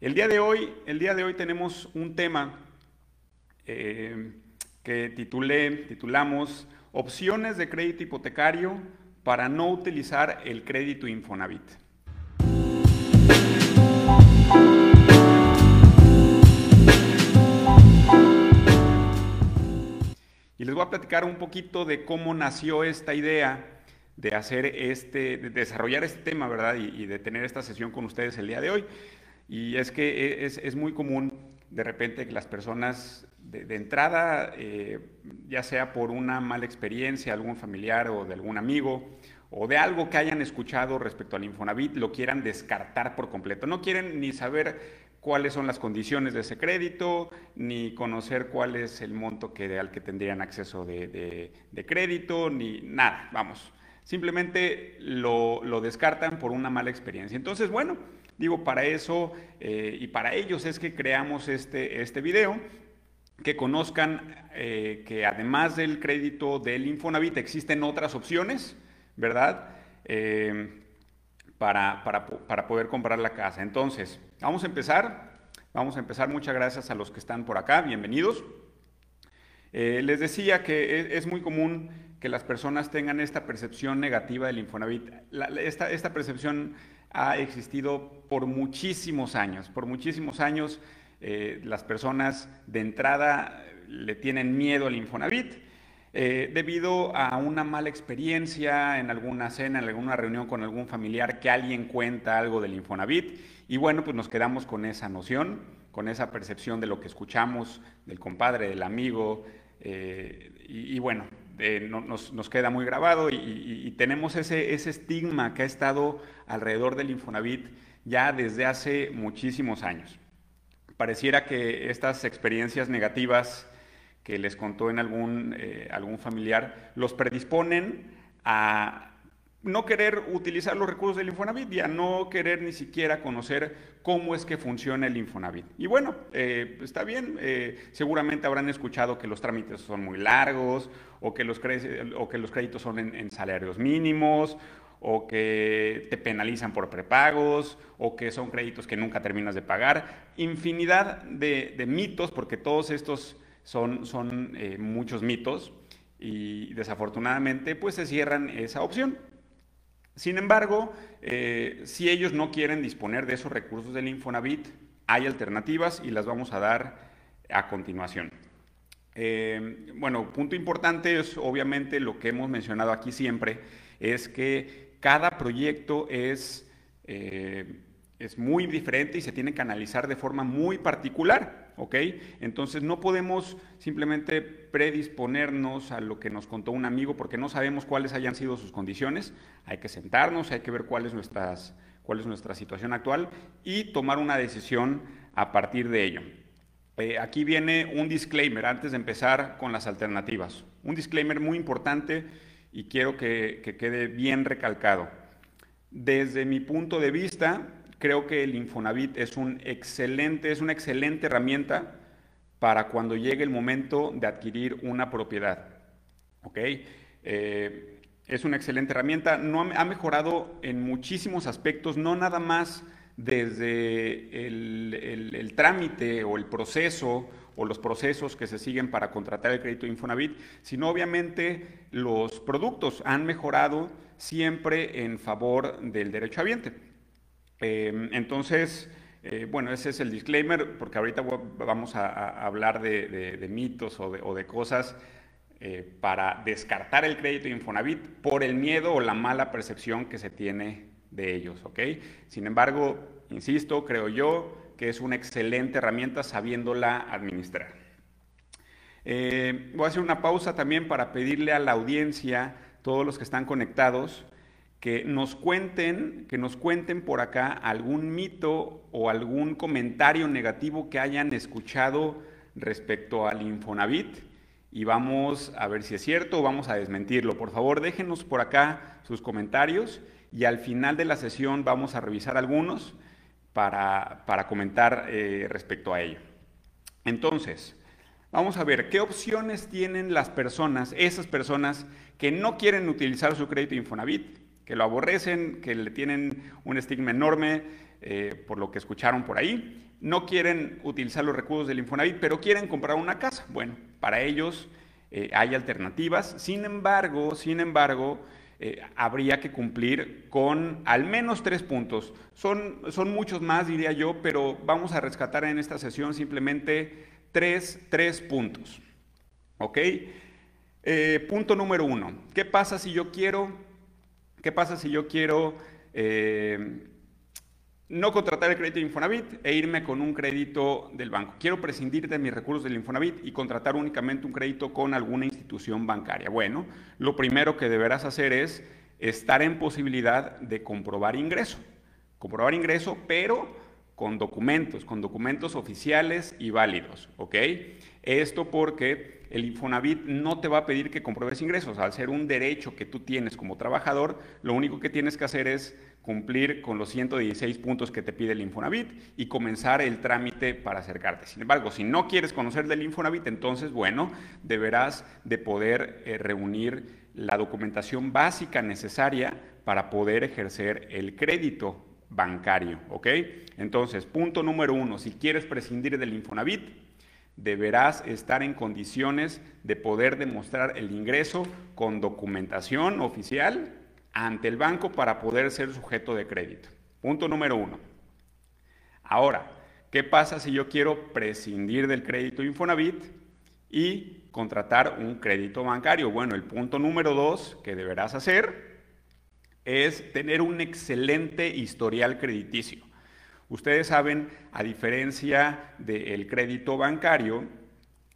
El día de hoy, el día de hoy tenemos un tema eh, que titulé, titulamos Opciones de crédito hipotecario para no utilizar el crédito Infonavit. Y les voy a platicar un poquito de cómo nació esta idea de hacer este, de desarrollar este tema, ¿verdad? Y, de tener esta sesión con ustedes el día de hoy. Y es que es, muy común de repente que las personas de, entrada, eh, ya sea por una mala experiencia, algún familiar o de algún amigo, o de algo que hayan escuchado respecto al Infonavit, lo quieran descartar por completo. No quieren ni saber cuáles son las condiciones de ese crédito, ni conocer cuál es el monto que, al que tendrían acceso de, crédito, ni nada, vamos. Simplemente lo, descartan por una mala experiencia. Entonces, bueno, digo, para eso eh, y para ellos es que creamos este, este video, que conozcan eh, que además del crédito del Infonavit existen otras opciones, ¿verdad? Eh, para, para, poder comprar la casa. Entonces, vamos a empezar. Vamos a empezar. Muchas gracias a los que están por acá. Bienvenidos. Les decía que es, muy común que las personas tengan esta percepción negativa del Infonavit. esta, esta percepción ha existido por muchísimos años. Por muchísimos años eh, las personas de entrada le tienen miedo al Infonavit eh, debido a una mala experiencia en alguna cena, en alguna reunión con algún familiar que alguien cuenta algo del Infonavit y bueno, pues nos quedamos con esa noción, con esa percepción de lo que escuchamos del compadre, del amigo eh, y, bueno, nos, queda muy grabado y, tenemos ese, ese estigma que ha estado alrededor del Infonavit ya desde hace muchísimos años. Pareciera que estas experiencias negativas que les contó en algún, eh, algún familiar, los predisponen a no querer utilizar los recursos del Infonavit y a no querer ni siquiera conocer cómo es que funciona el Infonavit. Y bueno, eh, está bien, eh, seguramente habrán escuchado que los trámites son muy largos o que los, o que los créditos son en, salarios mínimos o que te penalizan por prepagos, o que son créditos que nunca terminas de pagar. Infinidad de, mitos, porque todos estos son, eh, muchos mitos y desafortunadamente pues se cierran esa opción. Sin embargo, eh, si ellos no quieren disponer de esos recursos del Infonavit, hay alternativas y las vamos a dar a continuación. Eh, bueno, punto importante es obviamente lo que hemos mencionado aquí siempre, es que cada proyecto es, es muy diferente y se tiene que analizar de forma muy particular. ¿ok? Entonces no podemos simplemente predisponernos a lo que nos contó un amigo porque no sabemos cuáles hayan sido sus condiciones. Hay que sentarnos, hay que ver cuál es, cuál es nuestra situación actual y tomar una decisión a partir de ello. Eh, aquí viene un disclaimer antes de empezar con las alternativas. Un disclaimer muy importante y quiero que, que quede bien recalcado. Desde mi punto de vista, creo que el Infonavit es, un excelente, es una excelente herramienta para cuando llegue el momento de adquirir una propiedad. ¿Ok? Eh, es una excelente herramienta, no ha, mejorado en muchísimos aspectos, no nada más desde el, trámite o el proceso o los procesos que se siguen para contratar el crédito Infonavit, sino obviamente los productos han mejorado siempre en favor del derecho habiente. Em, entonces, eh, bueno, ese es el disclaimer, porque ahorita vamos a, hablar de, mitos o de, cosas eh, para descartar el crédito Infonavit por el miedo o la mala percepción que se tiene de ellos, ¿ok? Sin embargo, insisto, creo yo que es una excelente herramienta sabiéndola administrar. Eh, voy a hacer una pausa también para pedirle a la audiencia, todos los que están conectados, que nos cuenten, que nos cuenten por acá algún mito o algún comentario negativo que hayan escuchado respecto al Infonavit y vamos a ver si es cierto o vamos a desmentirlo. Por favor, déjenos por acá sus comentarios y al final de la sesión vamos a revisar algunos para, comentar eh, respecto a ello. Entonces, vamos a ver qué opciones tienen las personas, esas personas que no quieren utilizar su crédito Infonavit que lo aborrecen, que le tienen un estigma enorme eh, por lo que escucharon por ahí. No quieren utilizar los recursos del Infonavit, pero quieren comprar una casa. Bueno, para ellos eh, hay alternativas. Sin embargo, sin embargo, eh, habría que cumplir con al menos tres puntos. Son, son muchos más, diría yo, pero vamos a rescatar en esta sesión simplemente tres, tres puntos. ¿Ok? Punto número uno. ¿Qué pasa si yo quiero, qué pasa si yo quiero no contratar el crédito de Infonavit e irme con un crédito del banco. Quiero prescindir de mis recursos del Infonavit y contratar únicamente un crédito con alguna institución bancaria. Bueno, lo primero que deberás hacer es estar en posibilidad de comprobar ingreso. Comprobar ingreso, pero con documentos, con documentos oficiales y válidos, ¿ok? Esto porque el Infonavit no te va a pedir que compruebes ingresos. Al ser un derecho que tú tienes como trabajador, lo único que tienes que hacer es cumplir con los 116 puntos que te pide el Infonavit y comenzar el trámite para acercarte. Sin embargo, si no quieres conocer del Infonavit, entonces, bueno, deberás de poder eh, reunir la documentación básica necesaria para poder ejercer el crédito bancario, ¿ok? Entonces, punto número uno, si quieres prescindir del Infonavit, deberás estar en condiciones de poder demostrar el ingreso con documentación oficial ante el banco para poder ser sujeto de crédito. Punto número uno. Ahora, ¿qué pasa si yo quiero prescindir del crédito Infonavit y contratar un crédito bancario? Bueno, el punto número dos que deberás hacer es tener un excelente historial crediticio. Ustedes saben, a diferencia del crédito bancario,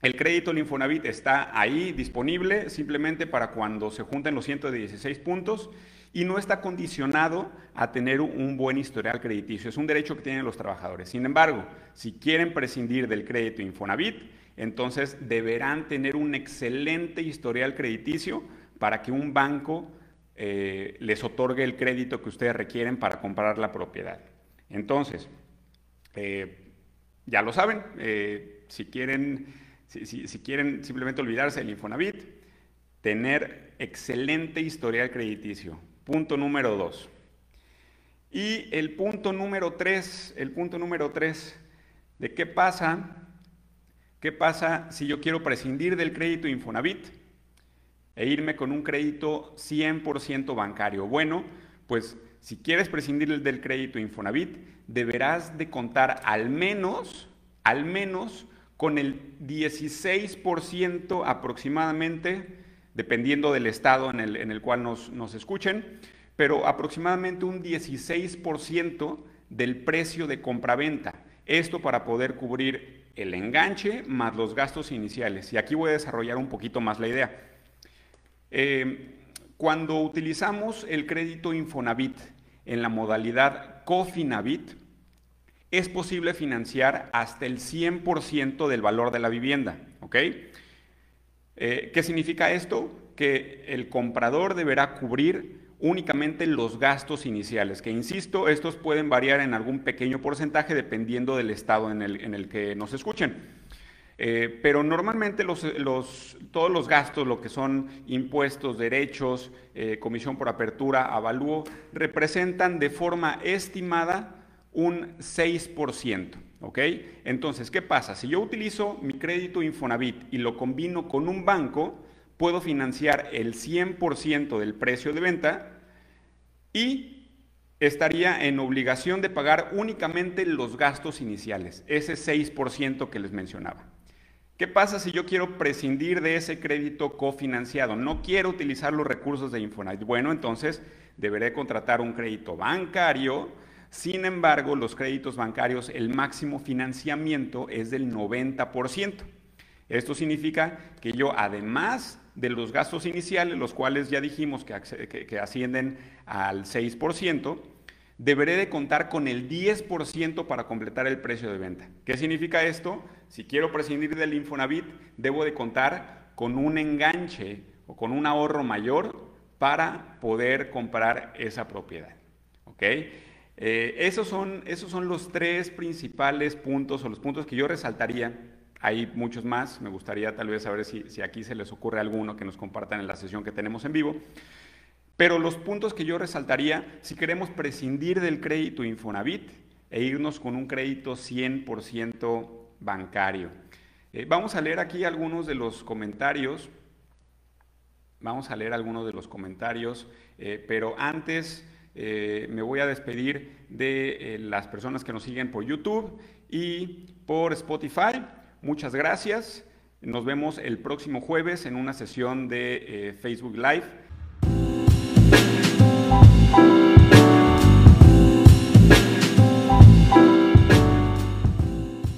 el crédito Infonavit está ahí disponible simplemente para cuando se junten los 116 puntos y no está condicionado a tener un buen historial crediticio. Es un derecho que tienen los trabajadores. Sin embargo, si quieren prescindir del crédito Infonavit, entonces deberán tener un excelente historial crediticio para que un banco eh, les otorgue el crédito que ustedes requieren para comprar la propiedad. Entonces, eh, ya lo saben, eh, si quieren si, quieren simplemente olvidarse del Infonavit, tener excelente historial crediticio. Punto número dos. Y el punto número tres, el punto número tres, de qué pasa, qué pasa si yo quiero prescindir del crédito Infonavit e irme con un crédito 100% bancario. Bueno, pues si quieres prescindir del crédito Infonavit, deberás de contar al menos, al menos con el 16% aproximadamente, dependiendo del estado en el, cual nos, nos escuchen, pero aproximadamente un 16% del precio de compraventa. Esto para poder cubrir el enganche más los gastos iniciales. Y aquí voy a desarrollar un poquito más la idea. Eh, cuando utilizamos el crédito Infonavit en la modalidad Cofinavit, es posible financiar hasta el 100% del valor de la vivienda. ¿ok? Eh, ¿Qué significa esto? Que el comprador deberá cubrir únicamente los gastos iniciales, que insisto, estos pueden variar en algún pequeño porcentaje dependiendo del estado en el, que nos escuchen. Eh, pero normalmente todos los gastos, lo que son impuestos, derechos, eh, comisión por apertura, avalúo, representan de forma estimada un 6%. ¿Ok? Entonces, ¿qué pasa? Si yo utilizo mi crédito Infonavit y lo combino con un banco, puedo financiar el 100% del precio de venta y estaría en obligación de pagar únicamente los gastos iniciales, ese 6% que les mencionaba. ¿Qué pasa si yo quiero prescindir de ese crédito cofinanciado? No quiero utilizar los recursos de Infonavit. Bueno, entonces deberé contratar un crédito bancario sin embargo, los créditos bancarios, el máximo financiamiento es del 90%. Esto significa que yo, además de los gastos iniciales, los cuales ya dijimos que, ascienden al 6%, deberé de contar con el 10% para completar el precio de venta. ¿Qué significa esto? Si quiero prescindir del Infonavit, debo de contar con un enganche o con un ahorro mayor para poder comprar esa propiedad. ¿Ok? Eh, esos, son, esos son los tres principales puntos o los puntos que yo resaltaría. Hay muchos más, me gustaría tal vez saber si, si aquí se les ocurre alguno que nos compartan en la sesión que tenemos en vivo. Pero los puntos que yo resaltaría, si queremos prescindir del crédito Infonavit e irnos con un crédito 100% bancario. Eh, vamos a leer aquí algunos de los comentarios. Vamos a leer algunos de los comentarios, eh, pero antes eh, me voy a despedir de las personas que nos siguen por YouTube y por Spotify. Muchas gracias. Nos vemos el próximo jueves en una sesión de Facebook Live. Thank you.